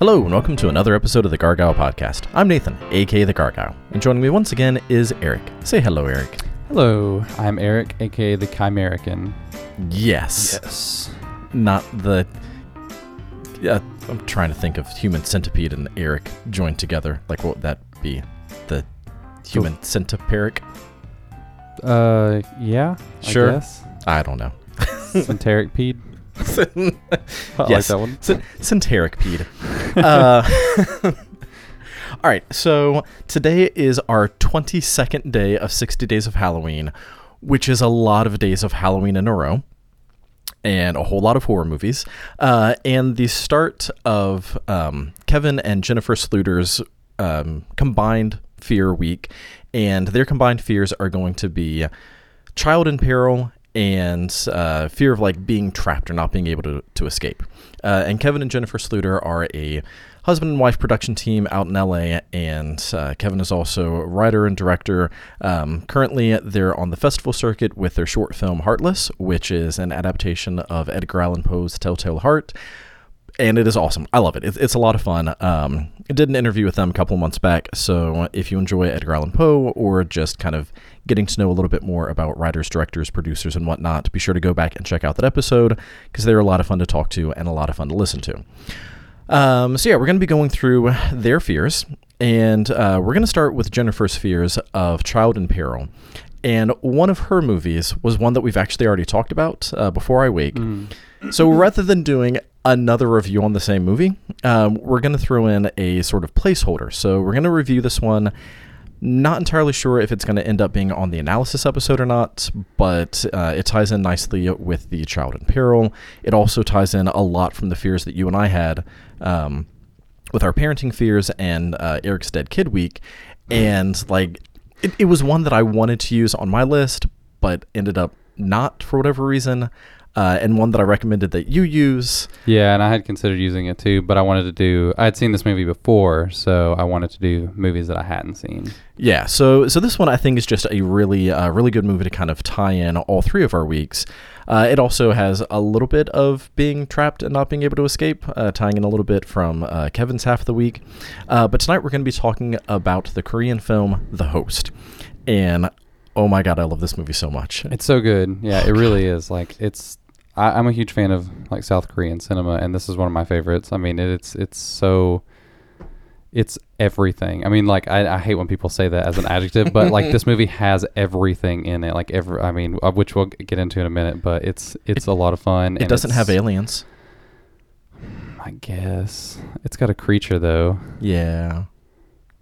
Hello, and welcome to another episode of the Gargoyle Podcast. I'm Nathan, aka the Gargoyle, and joining me once again is Eric. Say hello, Eric. Hello, I'm Eric, aka the Chimerican. Yes. Yes. Not the. Yeah, I'm trying to think of human centipede and Eric joined together. Like, what would that be? The human centiperic? Uh, yeah. Sure. I guess. I don't know. Centericpede. I Yes. like that one. Cent- Centericpede. uh, all right, so today is our 22nd day of 60 Days of Halloween, which is a lot of days of Halloween in a row. And a whole lot of horror movies. Uh, and the start of um, Kevin and Jennifer Sluder's um, combined fear week. And their combined fears are going to be child in peril and uh, fear of like being trapped or not being able to, to escape. Uh, and Kevin and Jennifer Sluder are a husband and wife production team out in LA, and uh, Kevin is also a writer and director. Um, currently, they're on the festival circuit with their short film Heartless, which is an adaptation of Edgar Allan Poe's Telltale Heart and it is awesome. I love it. It's, it's a lot of fun. Um, I did an interview with them a couple months back. So if you enjoy Edgar Allan Poe or just kind of getting to know a little bit more about writers, directors, producers, and whatnot, be sure to go back and check out that episode because they're a lot of fun to talk to and a lot of fun to listen to. Um, so yeah, we're going to be going through their fears, and uh, we're going to start with Jennifer's fears of child in peril. And one of her movies was one that we've actually already talked about uh, before I wake. So rather than doing another review on the same movie, um, we're going to throw in a sort of placeholder. So we're going to review this one. Not entirely sure if it's going to end up being on the analysis episode or not, but uh, it ties in nicely with the child in peril. It also ties in a lot from the fears that you and I had um, with our parenting fears and uh, Eric's Dead Kid Week. And like, it, it was one that I wanted to use on my list, but ended up not for whatever reason. Uh, and one that I recommended that you use. Yeah, and I had considered using it too, but I wanted to do. I had seen this movie before, so I wanted to do movies that I hadn't seen. Yeah, so so this one I think is just a really uh, really good movie to kind of tie in all three of our weeks. Uh, it also has a little bit of being trapped and not being able to escape, uh, tying in a little bit from uh, Kevin's half of the week. Uh, but tonight we're going to be talking about the Korean film The Host, and oh my god, I love this movie so much. It's so good. Yeah, it really is. Like it's. I, I'm a huge fan of like South Korean cinema, and this is one of my favorites. I mean, it's it's so. It's everything. I mean, like I, I hate when people say that as an adjective, but like this movie has everything in it. Like every, I mean, uh, which we'll get into in a minute. But it's it's a lot of fun. It doesn't have aliens. I guess it's got a creature though, Yeah.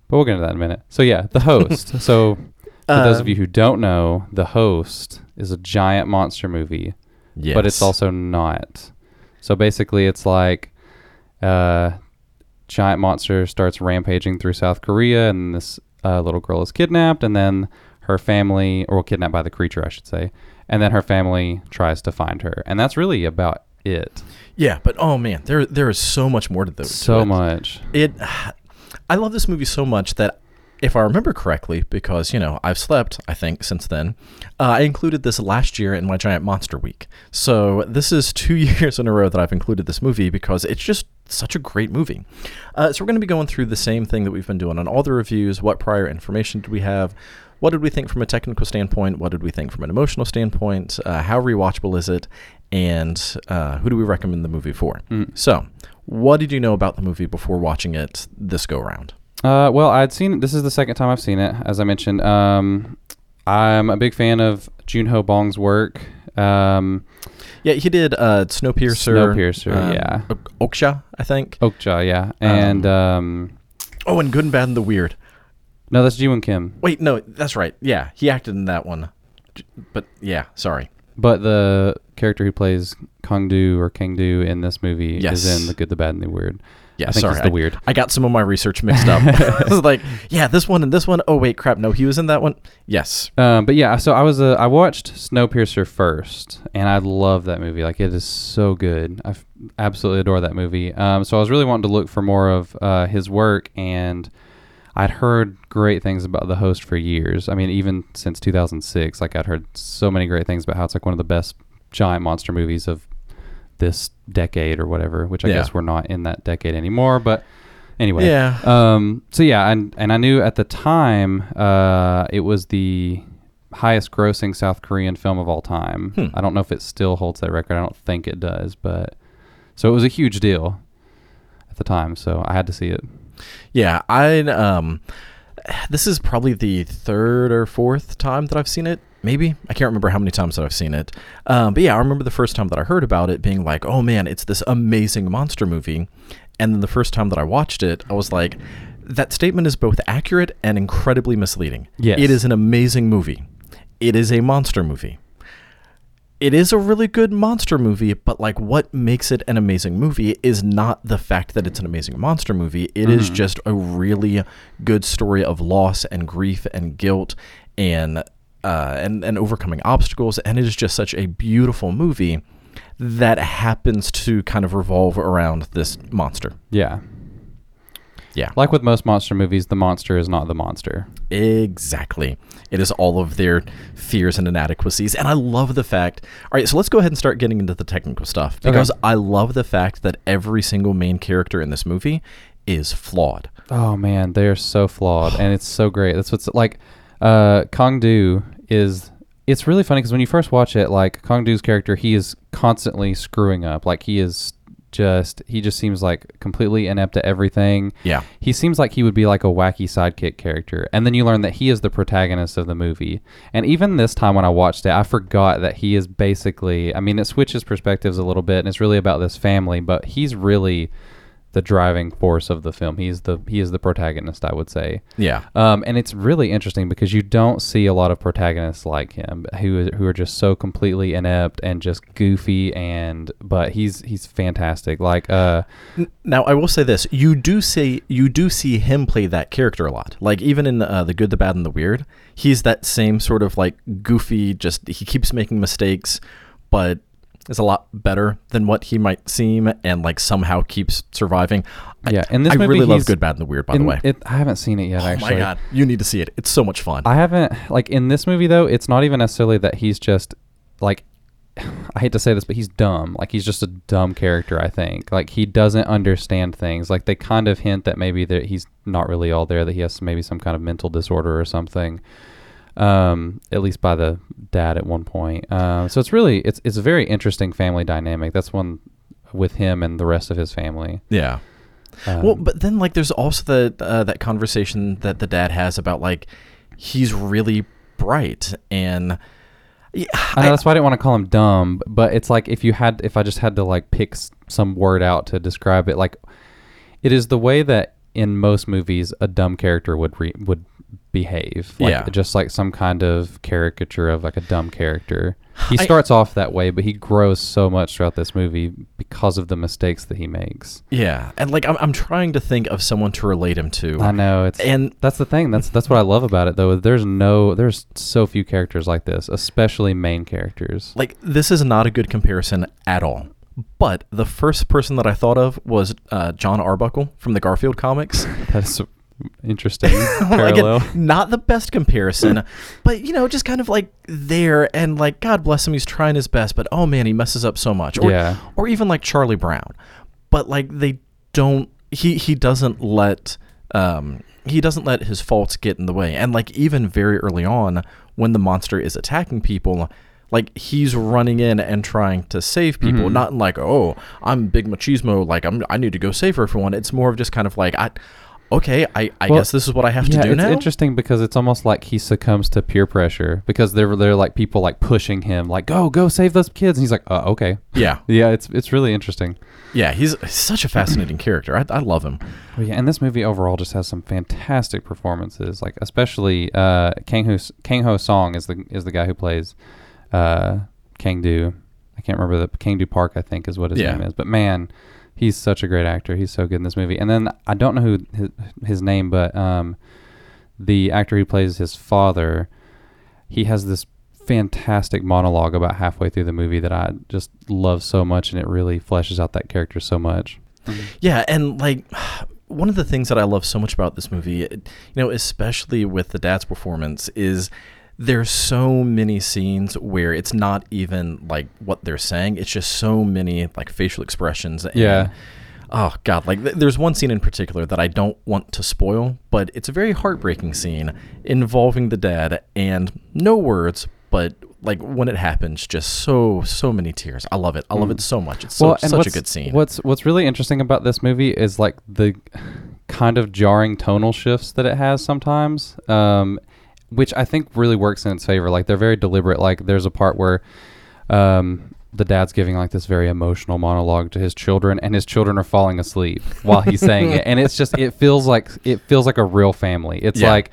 but we'll get into that in a minute. So yeah, the host. so for those of Um, you who don't know, the host is a giant monster movie, Yes. but it's also not. So basically, it's like uh, giant monster starts rampaging through South Korea, and this uh, little girl is kidnapped, and then her family, or kidnapped by the creature, I should say, and then her family tries to find her, and that's really about it. Yeah, but oh man, there there is so much more to this. So much. It, I love this movie so much that if I remember correctly, because you know I've slept, I think since then, uh, I included this last year in my Giant Monster Week. So this is two years in a row that I've included this movie because it's just such a great movie. Uh, so we're going to be going through the same thing that we've been doing on all the reviews. What prior information did we have? What did we think from a technical standpoint? What did we think from an emotional standpoint? Uh, how rewatchable is it? And uh, who do we recommend the movie for? Mm. So, what did you know about the movie before watching it this go around? Uh, well, I'd seen this is the second time I've seen it, as I mentioned. Um, I'm a big fan of Junho Bong's work. Um, Yeah, he did uh, Snowpiercer. Snowpiercer, um, yeah. Ok- Okja, I think. Okja, yeah, and um, Oh, and Good and Bad and the Weird. no, that's Jiwon Kim. Wait, no, that's right. Yeah, he acted in that one. But yeah, sorry. But the character who plays Kong Du or Kang Du in this movie Yes. is in The Good, the Bad, and the Weird. Yeah, I think sorry. the I, weird. I got some of my research mixed up. I was like, yeah, this one and this one. Oh wait, crap. No, he was in that one. Yes. Um, but yeah, so I was uh, I watched Snowpiercer first, and I love that movie. Like it is so good. I absolutely adore that movie. Um, so I was really wanting to look for more of uh, his work, and I'd heard great things about the host for years. I mean, even since 2006, like I'd heard so many great things about how it's like one of the best giant monster movies of this decade or whatever. Which I Yeah. guess we're not in that decade anymore. But anyway, Yeah. Um, so yeah, and and I knew at the time uh, it was the highest grossing South Korean film of all time. Hmm. I don't know if it still holds that record. I don't think it does, but so it was a huge deal at the time. So I had to see it. Yeah, I um this is probably the third or fourth time that I've seen it. Maybe I can't remember how many times that I've seen it. Um, but yeah, I remember the first time that I heard about it being like, "Oh man, it's this amazing monster movie." And then the first time that I watched it, I was like, "That statement is both accurate and incredibly misleading." Yes. it is an amazing movie. It is a monster movie. It is a really good monster movie, but like what makes it an amazing movie is not the fact that it's an amazing monster movie. It is Mhm. just a really good story of loss and grief and guilt and uh, and and overcoming obstacles. And it is just such a beautiful movie that happens to kind of revolve around this monster. Yeah, Yeah, like with most monster movies, the monster is not the monster. Exactly. It is all of their fears and inadequacies. And I love the fact. All right, so let's go ahead and start getting into the technical stuff because I love the fact that every single main character in this movie is flawed. Oh man, they are so flawed, and it's so great. That's what's like. Uh, Kong Du is. It's really funny because when you first watch it, like Kong Du's character, he is constantly screwing up. Like he is just. He just seems like completely inept at everything. Yeah. He seems like he would be like a wacky sidekick character, and then you learn that he is the protagonist of the movie. And even this time when I watched it, I forgot that he is basically. I mean, it switches perspectives a little bit, and it's really about this family, but he's really the driving force of the film. He's the he is the protagonist, I would say. Yeah. Um, and it's really interesting because you don't see a lot of protagonists like him who who are just so completely inept and just goofy and but he's he's fantastic. Like uh Now, I will say this: you do see you do see him play that character a lot. Like even in uh, the good, the bad, and the weird, he's that same sort of like goofy. Just he keeps making mistakes, but is a lot better than what he might seem, and like somehow keeps surviving. Yeah, and this I movie, really love good, bad, and the weird. By the way, it, I haven't seen it yet oh actually. my god, you need to see it. It's so much fun. I haven't like in this movie though. It's not even necessarily that he's just like I hate to say this, but he's dumb. Like he's just a dumb character. I think like he doesn't understand things. Like they kind of hint that maybe that he's not really all there. That he has maybe some kind of mental disorder or something. Um, at least by the dad at one point. Um, so it's really it's it's a very interesting family dynamic. That's one with him and the rest of his family. yeah. Um, well, but then like there's also the uh, that conversation that the dad has about like he's really bright and. Yeah, I know that's why I didn't want to call him dumb, but it's like if you had, if I just had to like pick some word out to describe it, like it is the way that in most movies a dumb character would re- would behave, like Yeah. just like some kind of caricature of like a dumb character. He I- starts off that way, but he grows so much throughout this movie because of the mistakes that he makes. Yeah, and like I'm, I'm trying to think of someone to relate him to. I know it's And that's the thing. That's that's what I love about it though. There's no there's so few characters like this, especially main characters. like this is not a good comparison at all. But the first person that I thought of was uh, Jon Arbuckle from the Garfield comics. That's interesting parallel. not the best comparison, but you know, just kind of like there and like God bless him, he's trying his best, but oh man, he messes up so much. Or, Yeah. or even like Charlie Brown, but like they don't. He he doesn't let um he doesn't let his faults get in the way, and like even very early on when the monster is attacking people. Like he's running in and trying to save people, Mhm. not in like, oh, I'm big machismo, like I'm, I need to go save everyone. It's more of just kind of like, I, okay, I, I Well, guess this is what I have yeah, to do it's now. It's interesting because it's almost like he succumbs to peer pressure because they're they're like people like pushing him, like go go save those kids, and he's like, uh, okay, Yeah, yeah, it's it's really interesting. yeah, he's such a fascinating character. I, I love him. But yeah, and this movie overall just has some fantastic performances, like especially uh, Kang Ho Kang Ho Song is the is the guy who plays uh, Kang Do. I can't remember the Kang Do Park, I think is what his Yeah. name is. But man, he's such a great actor. He's so good in this movie. And then I don't know who his, his name, but um, the actor who plays his father, he has this fantastic monologue about halfway through the movie that I just love so much, and it really fleshes out that character so much. Yeah, and like one of the things that I love so much about this movie, you know, especially with the dad's performance, is there's so many scenes where it's not even like what they're saying. It's just so many like facial expressions and, Yeah. oh god like th- there's one scene in particular that i don't want to spoil but it's a very heartbreaking scene involving the dad and no words but like when it happens just so so many tears. I love it. I love it so much. It's so, and such a good scene. What's what's really interesting about this movie is like the kind of jarring tonal shifts that it has sometimes, um, which I think really works in its favor. Like they're very deliberate. Like there's a part where um, the dad's giving like this very emotional monologue to his children, and his children are falling asleep while he's saying it, and it's just it feels like it feels like a real family. It's Yeah. like.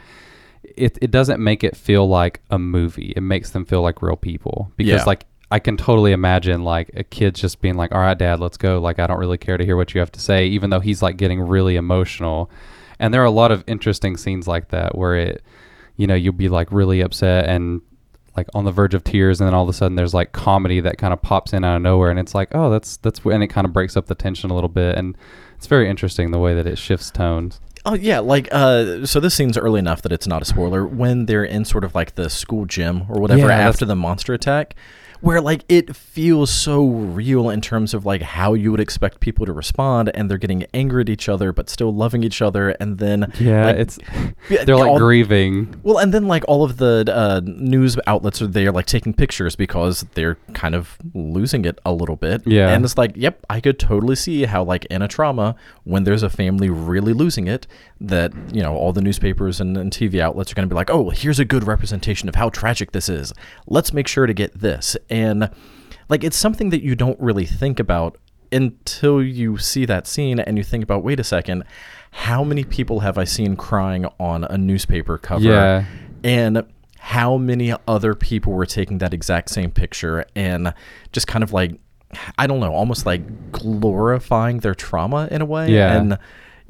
It, it doesn't make it feel like a movie. It makes them feel like real people because Yeah. like I can totally imagine like a kid just being like, "All right, dad, let's go." Like I don't really care to hear what you have to say, even though he's like getting really emotional. And there are a lot of interesting scenes like that where it, you know, you'll be like really upset and like on the verge of tears, and then all of a sudden there's like comedy that kind of pops in out of nowhere, and it's like, oh, that's that's and it kind of breaks up the tension a little bit, and it's very interesting the way that it shifts tones. Oh yeah, like uh so this scene's early enough that it's not a spoiler when they're in sort of like the school gym or whatever Yeah, after the monster attack where like it feels so real in terms of like how you would expect people to respond and they're getting angry at each other but still loving each other and then Yeah, like, it's they're like all- grieving. well, and then like all of the uh, news outlets are there, like taking pictures because they're kind of losing it a little bit. Yeah. and it's like, yep, I could totally see how like in a trauma, when there's a family really losing it, that you know all the newspapers and, and TV outlets are going to be like, oh, here's a good representation of how tragic this is. Let's make sure to get this, and like it's something that you don't really think about until you see that scene and you think about, wait a second. How many people have I seen crying on a newspaper cover? Yeah. and how many other people were taking that exact same picture and just kind of like I don't know, almost like glorifying their trauma in a way. Yeah. And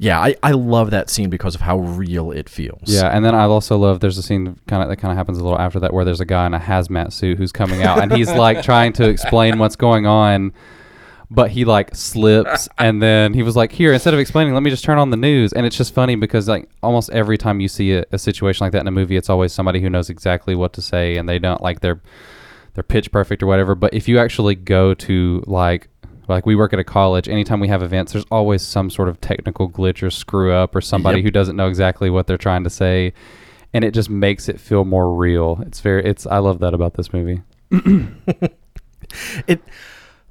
yeah, I, I love that scene because of how real it feels. Yeah, and then I also love there's a scene kind of that kind of happens a little after that where there's a guy in a hazmat suit who's coming out and he's like trying to explain what's going on, but he like slips and then he was like, "Here, instead of explaining, let me just turn on the news." And it's just funny because like almost every time you see a, a situation like that in a movie, it's always somebody who knows exactly what to say and they don't like they're they're pitch perfect or whatever. But if you actually go to like like we work at a college, anytime we have events, there's always some sort of technical glitch or screw up or somebody Yep. who doesn't know exactly what they're trying to say, and it just makes it feel more real. It's very it's I love that about this movie. It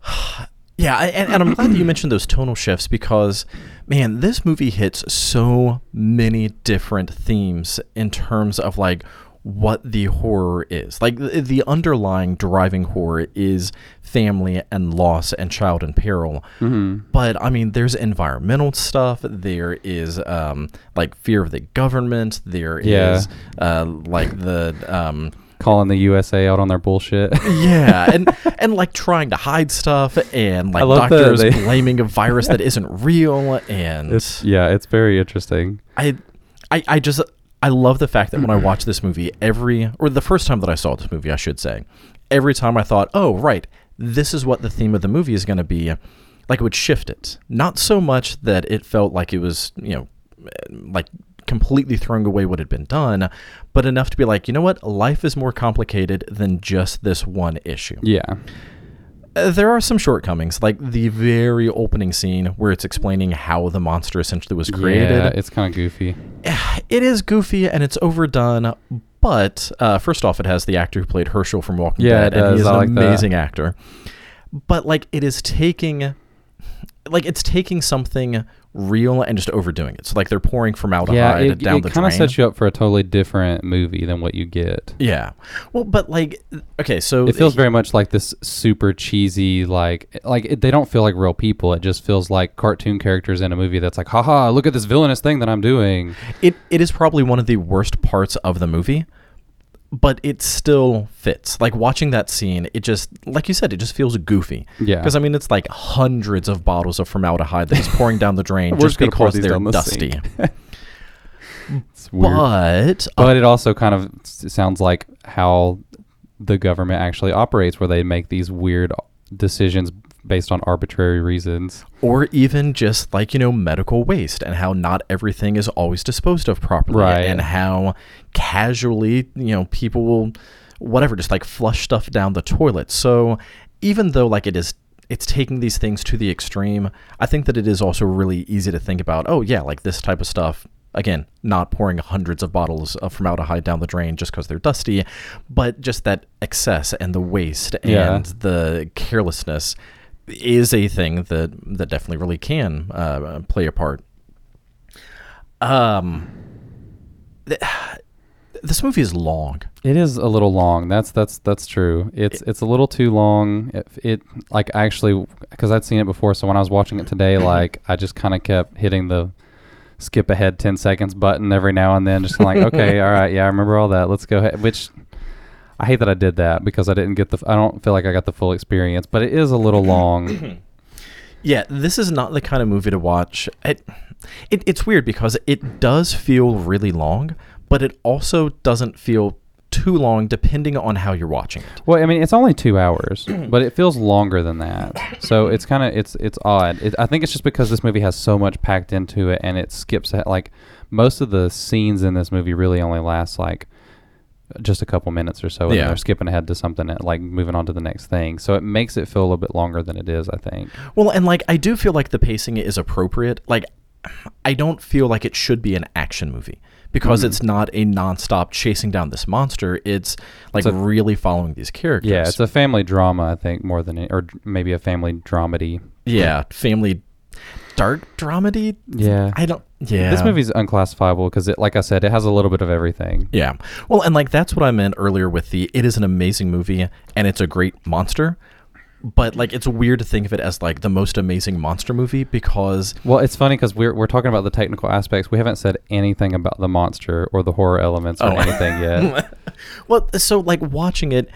Yeah, I- and, and I'm glad that you mentioned those tonal shifts because man, this movie hits so many different themes in terms of like what the horror is. Like the, the underlying driving horror is family and loss and child in peril. Mm-hmm. But I mean, there's environmental stuff. There is um, like fear of the government. There is Yeah. uh, like the um, Calling the USA out on their bullshit. yeah, and and like trying to hide stuff, and like doctors they- blaming a virus that isn't real, and it's yeah, it's very interesting. I, I, I just I love the fact that when I mm-hmm. watch this movie, every or the first time that I saw this movie, I should say, every time I thought, oh right, this is what the theme of the movie is going to be, like it would shift it. Not so much that it felt like it was you know, like completely throwing away what had been done, but enough to be like, you know what, life is more complicated than just this one issue. Yeah. There are some shortcomings, like the very opening scene where it's explaining how the monster essentially was created. Yeah, it's kind of goofy. it is goofy and it's overdone, but uh, first off, it has the actor who played Hershel from Walking Yeah, Dead, and he is I an like that. amazing actor. But like, it is taking, like, it's taking something real and just overdoing it. So like, they're pouring formaldehyde Yeah, it, down it the kind of sets you up for a totally different movie than what you get. yeah. Well, but like, okay, so It feels very much like this super cheesy, like like it, they don't feel like real people. It just feels like cartoon characters in a movie that's like, haha, look at this villainous thing that I'm doing. It it is probably one of the worst parts of the movie, but it still fits. Like watching that scene, it just like you said, it just feels goofy. Yeah. Because I mean, it's like hundreds of bottles of formaldehyde that is pouring down the drain We're just just because they're the dusty. sink. It's weird. But uh, But it also kind of sounds like how the government actually operates, where they make these weird decisions based on arbitrary reasons. or even just like you know medical waste and how not everything is always disposed of properly Right. and how casually you know people will whatever just like flush stuff down the toilet so even though like it is it's taking these things to the extreme i think that it is also really easy to think about oh yeah like this type of stuff again not pouring hundreds of bottles of formaldehyde down the drain just because they're dusty but just that excess and the waste Yeah. and the carelessness is a thing that that definitely really can uh, play a part. Um, th- this movie is long. It is a little long. That's that's that's true. It's it's a little too long. It, it like actually because I'd seen it before. So when I was watching it today, like I just kind of kept hitting the skip ahead ten seconds button every now and then, just like okay, all right, yeah, I remember all that. Let's go ahead. Which I hate that I did that because I didn't get the. I don't feel like I got the full experience, but it is a little long. Yeah, this is not the kind of movie to watch. It, it it's weird because it does feel really long, but it also doesn't feel too long depending on how you're watching it. Well, I mean, it's only two hours, but it feels longer than that. So it's kind of it's it's odd. It, I think it's just because this movie has so much packed into it, and it skips ahead. Like most of the scenes in this movie really only last like just a couple minutes or so, and Yeah. they're skipping ahead to something like moving on to the next thing. So it makes it feel a little bit longer than it is. I think. Well, and like I do feel like the pacing is appropriate. Like I don't feel like it should be an action movie because mm-hmm. it's not a nonstop chasing down this monster. It's like It's a- really following these characters. Yeah, it's a family drama, I think, more than it, or maybe a family dramedy. yeah, family dark dramedy. Yeah. I don't. Yeah, This movie's unclassifiable because it, like I said, it has a little bit of everything. Yeah. Well, and like that's what I meant earlier with the it is an amazing movie and it's a great monster. But like it's weird to think of it as like the most amazing monster movie because Well, it's funny because we're we're talking about the technical aspects. We haven't said anything about the monster or the horror elements or Oh. anything yet. well, so like watching it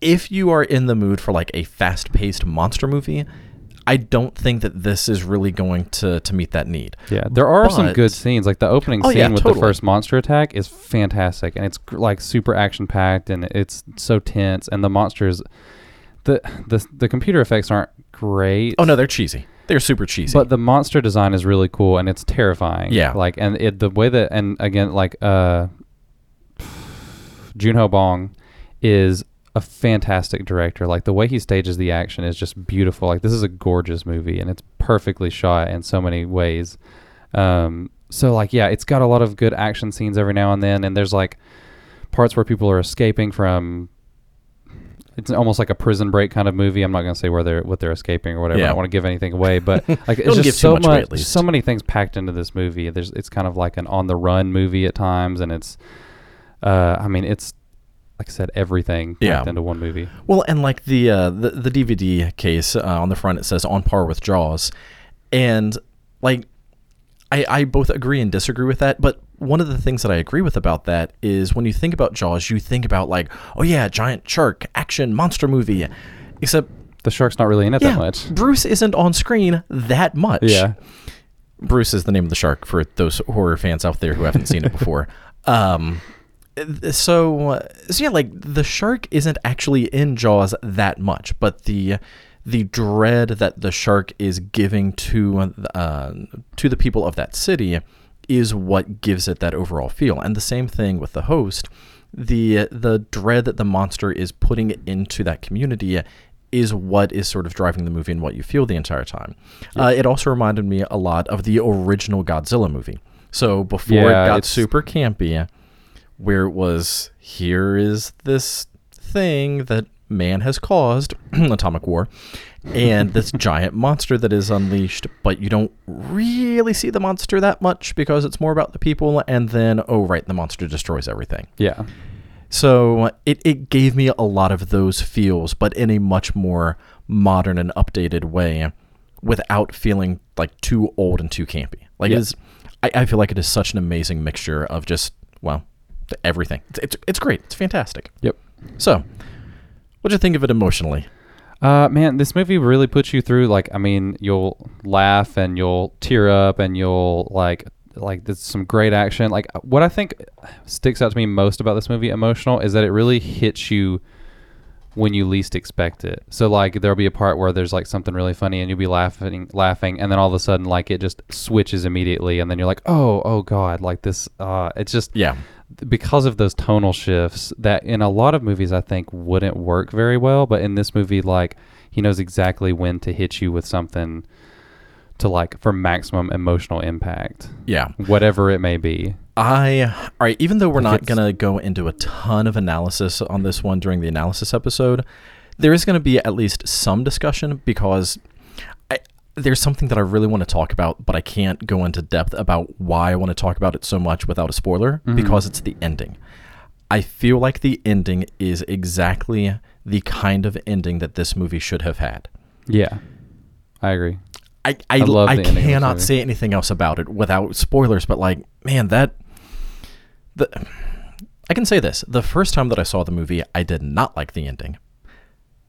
if you are in the mood for like a fast-paced monster movie, I don't think that this is really going to to meet that need. yeah, there are some good scenes. Like the opening Oh, scene yeah, with totally. the first monster attack is fantastic, and it's like super action packed, and it's so tense. And the monsters, the the the computer effects aren't great. Oh no, they're cheesy. They're super cheesy. But the monster design is really cool and it's terrifying. Yeah. Like and it the way that and again like uh Junho Bong is a fantastic director. Like the way he stages the action is just beautiful. Like this is a gorgeous movie and it's perfectly shot in so many ways. Um so like yeah, it's got a lot of good action scenes every now and then and there's like parts where people are escaping from it's almost like a prison break kind of movie. I'm not going to say where they're what they're escaping or whatever. I don't want to give anything away, but like it's just so much much, so many things packed into this movie. There's it's kind of like an on the run movie at times, and it's, uh, I mean, it's like I said, everything packed Yeah. into one movie. Well, and like the uh, the the DVD case uh, on the front, it says on par with Jaws, and like I I both agree and disagree with that. But one of the things that I agree with about that is when you think about Jaws, you think about like, oh yeah, giant shark action monster movie, except The shark's not really in it yeah, that much. Bruce isn't on screen that much. Yeah, Bruce is the name of the shark for those horror fans out there who haven't seen it before. Um, so, uh, so yeah, like the shark isn't actually in Jaws that much, but the the dread that the shark is giving to uh, to the people of that city is what gives it that overall feel. And the same thing with the host, the the dread that the monster is putting into that community is what is sort of driving the movie and what you feel the entire time. Uh, it also reminded me a lot of the original Godzilla movie. So before Yeah, it got super campy, where it was here is this thing that man has caused, atomic war, and this giant monster that is unleashed, but you don't really see the monster that much because it's more about the people, and then, oh, right, the monster destroys everything. yeah, So it, it gave me a lot of those feels, but in a much more modern and updated way without feeling like too old and too campy. Like Yeah. it is, I, I feel like it is such an amazing mixture of just, well, everything. It's, it's, it's great. It's fantastic. yep. So, what'd you think of it emotionally? Uh, man, this movie really puts you through. Like, I mean, you'll laugh and you'll tear up and you'll like, like there's some great action. Like, what I think sticks out to me most about this movie, emotional, is that it really hits you when you least expect it. So like there'll be a part where there's like something really funny and you'll be laughing laughing and then all of a sudden like it just switches immediately and then you're like, "Oh, oh god, like this uh it's just Yeah. Because of those tonal shifts that in a lot of movies I think wouldn't work very well, but in this movie like he knows exactly when to hit you with something to like for maximum emotional impact, Yeah. whatever it may be. I all right. Even though we're not gonna go into a ton of analysis on this one during the analysis episode, there is gonna be at least some discussion because there's something that I really want to talk about, but I can't go into depth about why I want to talk about it so much without a spoiler Mhm. because it's the ending. I feel like the ending is exactly the kind of ending that this movie should have had. Yeah. I agree. I I, I love I the ending of this cannot say anything else about it without spoilers. But like, man, that the I can say this: the first time that I saw the movie, I did not like the ending.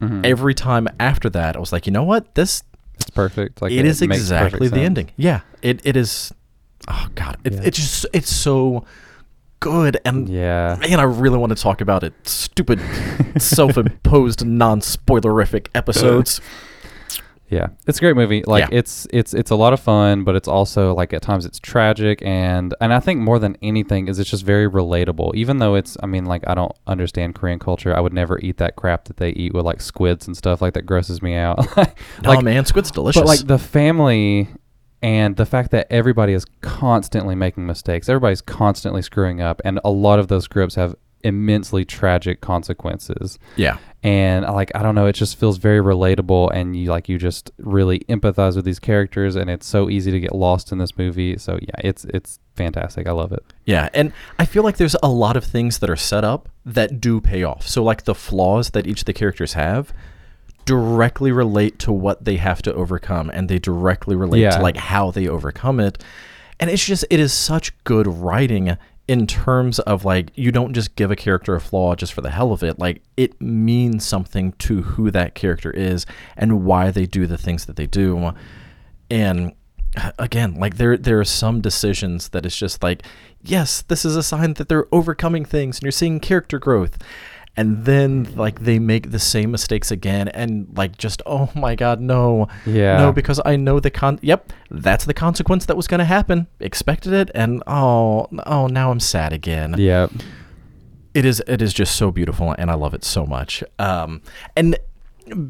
Mhm. Every time after that, I was like, you know what, this it's perfect. Like it is exactly the sense. ending. Yeah, it it is. Oh God, it, Yeah. it's just it's so good and. Yeah. Man, I really want to talk about it. Stupid, self-imposed, non-spoilerific episodes. Yeah, it's a great movie. Like Yeah. it's it's it's a lot of fun, but it's also like at times it's tragic and and I think more than anything is it's just very relatable. Even though it's I mean like I don't understand Korean culture, I would never eat that crap that they eat with like squids and stuff like that grosses me out. No, like man, squid's delicious. but like the family and the fact that everybody is constantly making mistakes, everybody's constantly screwing up, and a lot of those screw ups have immensely tragic consequences yeah, and uh, like I don't know, it just feels very relatable, and you like you just really empathize with these characters, and it's so easy to get lost in this movie. So yeah, it's it's fantastic. I love it. Yeah, and I feel like there's a lot of things that are set up that do pay off. So like the flaws that each of the characters have directly relate to what they have to overcome and they directly relate Yeah. to like how they overcome it. And it's just it is such good writing in terms of like you don't just give a character a flaw just for the hell of it. Like it means something to who that character is and why they do the things that they do. And again, like there there are some decisions that it's just like, yes, this is a sign that they're overcoming things and you're seeing character growth. And then like they make the same mistakes again and like just oh my god, no. Yeah. No, because I know the con yep, that's the consequence that was gonna happen. Expected it and oh oh now I'm sad again Yeah, it is it is just so beautiful and I love it so much. Um, and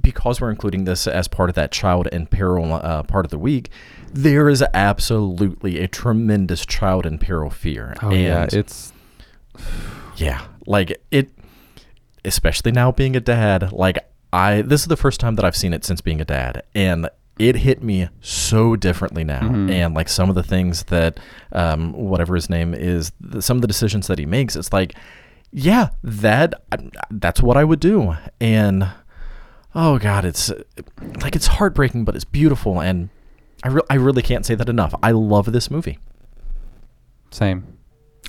because we're including this as part of that child in peril uh, part of the week, there is absolutely a tremendous child in peril fear. oh yeah, it's yeah, like it, especially now being a dad. Like I, this is the first time that I've seen it since being a dad, and it hit me so differently now. Mhm. And like some of the things that, um, whatever his name is, th- some of the decisions that he makes, it's like, yeah, that that's what I would do. And oh god, it's like it's heartbreaking, but it's beautiful, and I re- I really can't say that enough. I love this movie. same.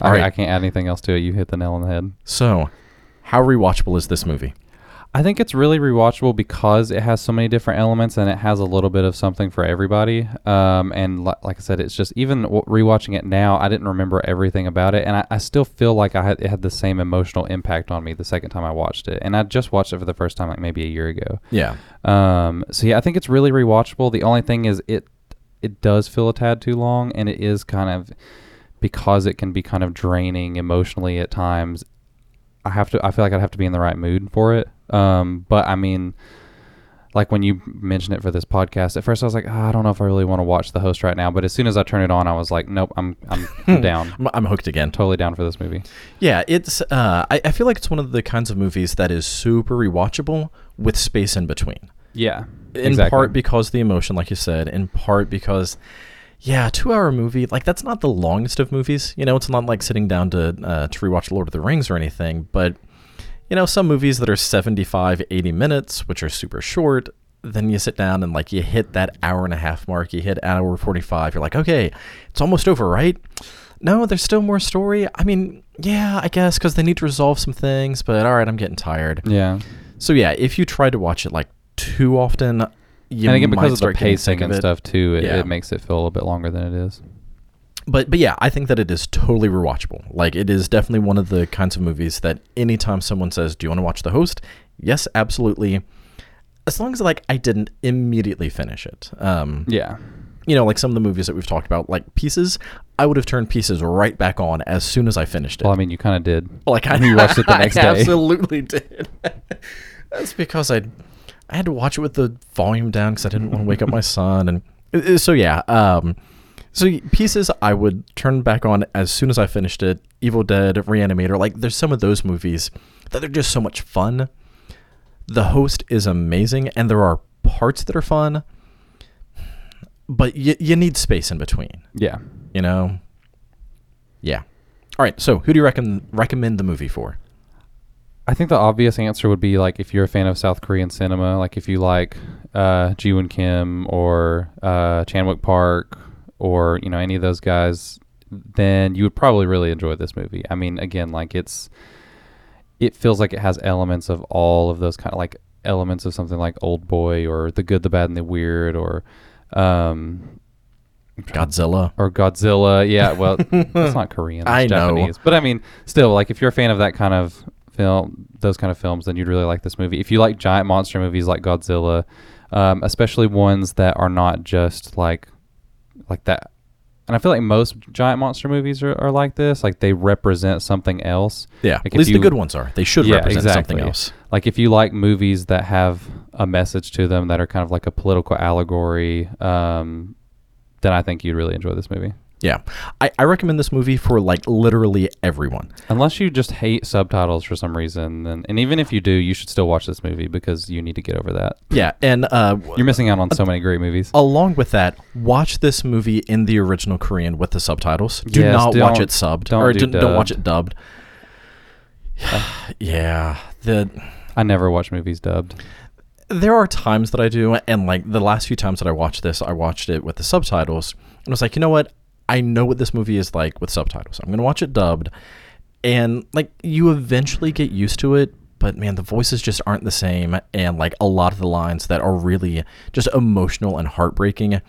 All I, right. I can't add anything else to it. You hit the nail on the head. So, how rewatchable is this movie? I think it's really rewatchable because it has so many different elements and it has a little bit of something for everybody. Um, and li- like I said, it's just even w- rewatching it now, I didn't remember everything about it, and I, I still feel like I had it had the same emotional impact on me the second time I watched it. And I just watched it for the first time like maybe a year ago. Yeah. Um, so yeah, I think it's really rewatchable. The only thing is it it does feel a tad too long, and it is kind of because it can be kind of draining emotionally at times. I have to. I feel like I'd have to be in the right mood for it. Um, but I mean, like when you mentioned it for this podcast, at first I was like, "Ah, I don't know if I really want to watch the host right now. But as soon as I turn it on, I was like, Nope, I'm I'm down, I'm, I'm hooked again. totally down for this movie. Yeah, it's. Uh, I, I feel like it's one of the kinds of movies that is super rewatchable with space in between. Yeah, In exactly. part because the emotion, like you said. In part because, yeah, two hour movie like that's not the longest of movies. You know, it's not like sitting down to uh, to rewatch Lord of the Rings or anything. But you know, some movies that are 75, 80 minutes, which are super short. Then you sit down and like you hit that hour and a half mark. You hit hour forty five. You're like, okay, it's almost over, right? No, there's still more story. I mean, yeah, I guess because they need to resolve some things. But all right, I'm getting tired. yeah. So yeah, if you try to watch it like too often, you and again, because of the start getting sick pacing and stuff too, it, Yeah. it makes it feel a little bit longer than it is. But but yeah, I think that it is totally rewatchable. Like it is definitely one of the kinds of movies that anytime someone says, "Do you want to watch The Host?" Yes, absolutely. As long as like I didn't immediately finish it. Um, Yeah. you know, like some of the movies that we've talked about, like Pieces, I would have turned Pieces right back on as soon as I finished it. Well, I mean, you kind of did. like I you watched it the next I day. Absolutely did. That's because I I had to watch it with the volume down because I didn't want to wake up my son, and uh, so yeah. Um, so Pieces, I would turn back on as soon as I finished it. Evil Dead, Reanimator, like there's some of those movies that are just so much fun. The host is amazing, and there are parts that are fun, but y- you need space in between Yeah. you know yeah all right so who do you reckon recommend the movie for I think the obvious answer would be like if you're a fan of South Korean cinema, like if you like uh, Ji Woon Kim or uh, Chan Wook Park or you know any of those guys, then you would probably really enjoy this movie. I mean, again, like it's it feels like it has elements of all of those kind of like elements of something like Old Boy or The Good, the Bad, and the Weird or um, godzilla or Godzilla. Yeah, well, it's not Korean. It's I know. Japanese. But I mean, still, like if you're a fan of that kind of film, those kind of films, then you'd really like this movie. If you like giant monster movies like Godzilla, um, especially ones that are not just like like that. And I feel like most giant monster movies are, are like this. Like they represent something else. yeah Like at least the good ones are they should Yeah, represent something else Like if you like movies that have a message to them that are kind of like a political allegory, um, then I think you'd really enjoy this movie. Yeah I, I recommend this movie for like literally everyone Unless you just hate subtitles for some reason, then and even if you do, you should still watch this movie because you need to get over that. yeah and uh You're missing out on so many great movies. along with that watch this movie in the original korean with the subtitles do Yes, not watch it subbed don't or do d- don't watch it dubbed yeah the I never watch movies dubbed. there are times that I do, and like the last few times that I watched this, I watched it with the subtitles, and I was like, you know what? I know what this movie is like with subtitles. I'm gonna watch it dubbed, and like you eventually get used to it. But man, the voices just aren't the same, and like a lot of the lines that are really just emotional and heartbreaking,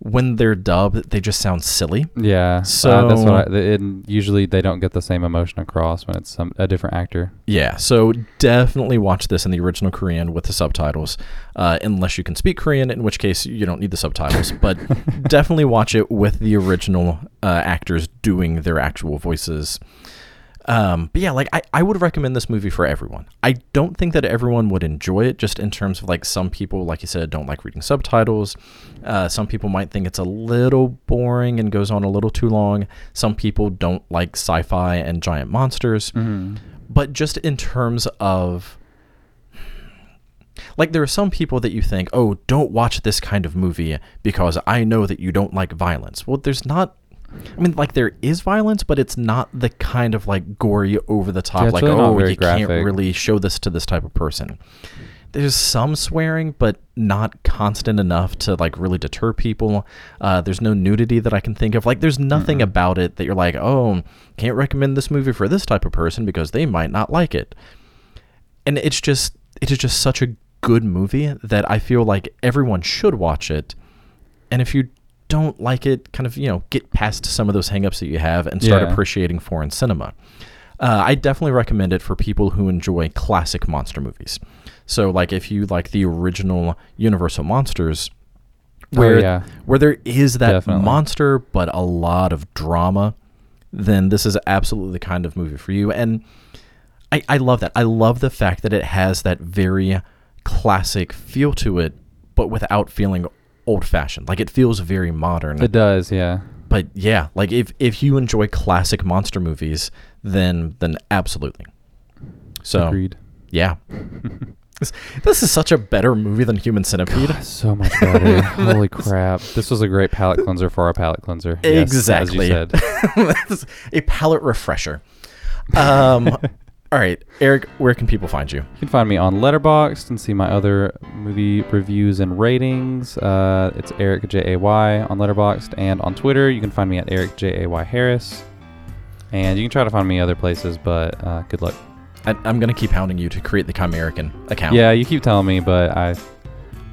when they're dubbed, they just sound silly. Yeah, so that's So- what I. And usually they don't get the same emotion across when it's some a different actor. Yeah, so definitely watch this in the original Korean with the subtitles, uh, unless you can speak Korean, in which case you don't need the subtitles. But definitely watch it with the original uh, actors doing their actual voices. Um, but yeah, like I, I would recommend this movie for everyone. I don't think that everyone would enjoy it, just in terms of like some people, like you said, don't like reading subtitles. Uh, some people might think it's a little boring and goes on a little too long. Some people don't like sci-fi and giant monsters Mm-hmm. but just in terms of like there are some people that you think oh don't watch this kind of movie because i know that you don't like violence well there's not i mean like there is violence but it's not the kind of like gory over the top Yeah, like really oh you can't really show this to this type of person. There's some swearing but not constant enough to like really deter people. Uh, there's no nudity that i can think of. Like there's nothing about it that you're like oh can't recommend this movie for this type of person because they might not like it. And it's just it is just such a good movie that i feel like everyone should watch it. And if you don't like it kind of you know get past some of those hangups that you have and start Yeah. appreciating foreign cinema uh, i definitely recommend it for people who enjoy classic monster movies so like if you like the original universal monsters where oh, yeah. where there is that Definitely. monster but a lot of drama then this is absolutely the kind of movie for you and I, I love that i love the fact that it has that very classic feel to it but without feeling old fashioned like it feels very modern It does, yeah. but yeah like if if you enjoy classic monster movies then then absolutely so Agreed. yeah this, this is such a better movie than human centipede So much better. Holy crap. This was a great palate cleanser for our palate cleanser. Yes, Exactly. As you said. A palate refresher. Um, all right, Eric, where can people find you? You can find me on Letterboxd and see my other movie reviews and ratings. Uh, it's Eric J A Y on Letterboxd and on Twitter you can find me at Eric J A Y Harris. And you can try to find me other places, but uh, good luck. I, I'm gonna keep hounding you to create the Chimerican account. Yeah, you keep telling me, but I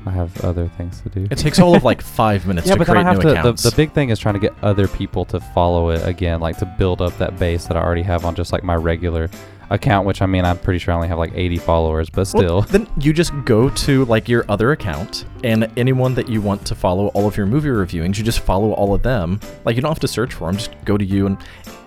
I have other things to do. it takes all of like five minutes yeah, to but then create I have new to. The, the big thing is trying to get other people to follow it again, like to build up that base that I already have on just like my regular. Account, which I mean, I'm pretty sure I only have like 80 followers, but still. Well, then you just go to like your other account and anyone that you want to follow all of your movie reviewings, you just follow all of them. Like you don't have to search for them, just go to you and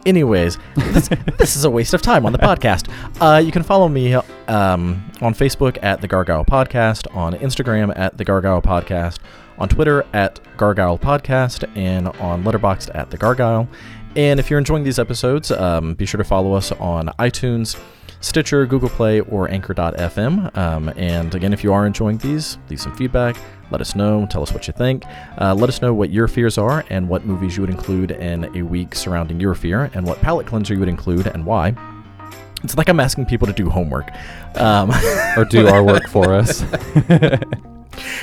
anyways, this, this is a waste of time on the podcast. Uh, you can follow me um, on Facebook at the Gargoyle Podcast, on Instagram at the Gargoyle Podcast, on Twitter at Gargoyle Podcast, and on Letterboxd at the Gargoyle. And if you're enjoying these episodes, um, be sure to follow us on iTunes, Stitcher, Google Play, or Anchor.fm. Um, and again, if you are enjoying these, leave some feedback. Let us know. Tell us what you think. Uh, let us know what your fears are and what movies you would include in a week surrounding your fear, and what palate cleanser you would include and why. It's like I'm asking people to do homework. Um, or do our work for us.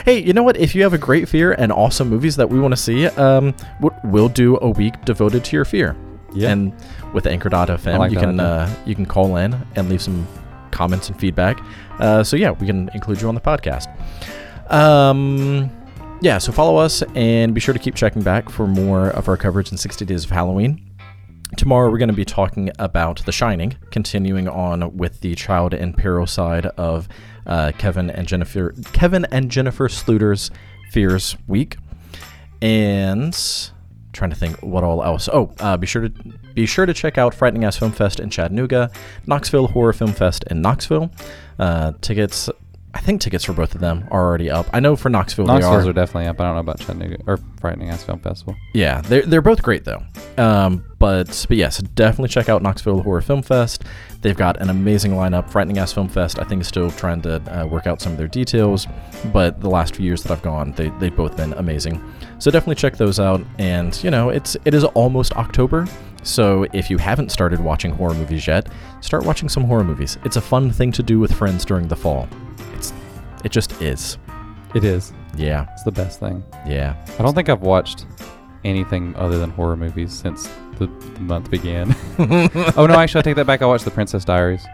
hey, you know what? If you have a great fear and awesome movies that we want to see, um, we'll do a week devoted to your fear. Yeah. And with Anchor.fm, like you can uh, you can call in and leave some comments and feedback. Uh, so yeah, we can include you on the podcast. Um, yeah. So follow us and be sure to keep checking back for more of our coverage in 60 Days of Halloween. Tomorrow we're going to be talking about The Shining, continuing on with the child in peril side of uh, Kevin and Jennifer Kevin and Jennifer Sluder's Fears Week, and trying to think what all else. Oh, uh, be sure to be sure to check out Frightening Ass Film Fest in Chattanooga, Knoxville Horror Film Fest in Knoxville. Uh, tickets. I think tickets for both of them are already up. I know for Knoxville Knoxville's they are definitely up. I don't know about Chattanooga or Frightening Ass Film Festival. yeah, they're they're both great though. Um, but but yes, definitely check out Knoxville Horror Film Fest. They've got an amazing lineup. Frightening Ass Film Fest, I think, is still trying to uh, work out some of their details, but the last few years that I've gone, they they've both been amazing. So definitely check those out. And you know, it's it is almost October. So if you haven't started watching horror movies yet, start watching some horror movies. It's a fun thing to do with friends during the fall. It just is. It is. Yeah, It's the best thing. yeah. I don't think I've watched anything other than horror movies since the, the month began. oh no, actually, I take that back. I watched The Princess Diaries.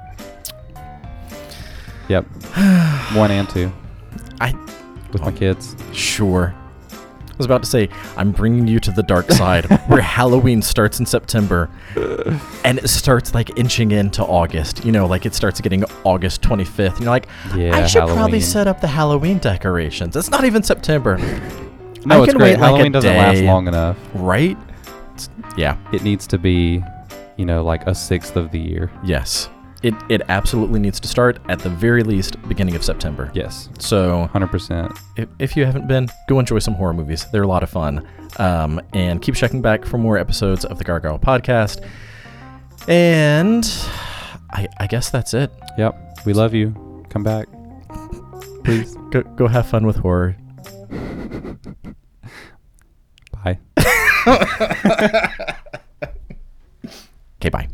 Yep, one and two. I- with my oh, kids. Sure. I was about to say, I'm bringing you to the dark side where Halloween starts in September and it starts like inching into August. You know, like it starts getting August 25th. And you're like, Yeah, I should probably set up the Halloween decorations. It's not even September, No, I it's can great. wait, like, Halloween doesn't last long enough. right? It's- yeah, It needs to be, you know, like a sixth of the year. yes. It, it absolutely needs to start at the very least beginning of September. Yes, So hundred percent. if, if you haven't been, go enjoy some horror movies. They're a lot of fun. Um, and keep checking back for more episodes of the Gargoyle podcast. And I, I guess that's it. Yep, we love you. Come back, please. Go, go have fun with horror. Bye. Okay, bye.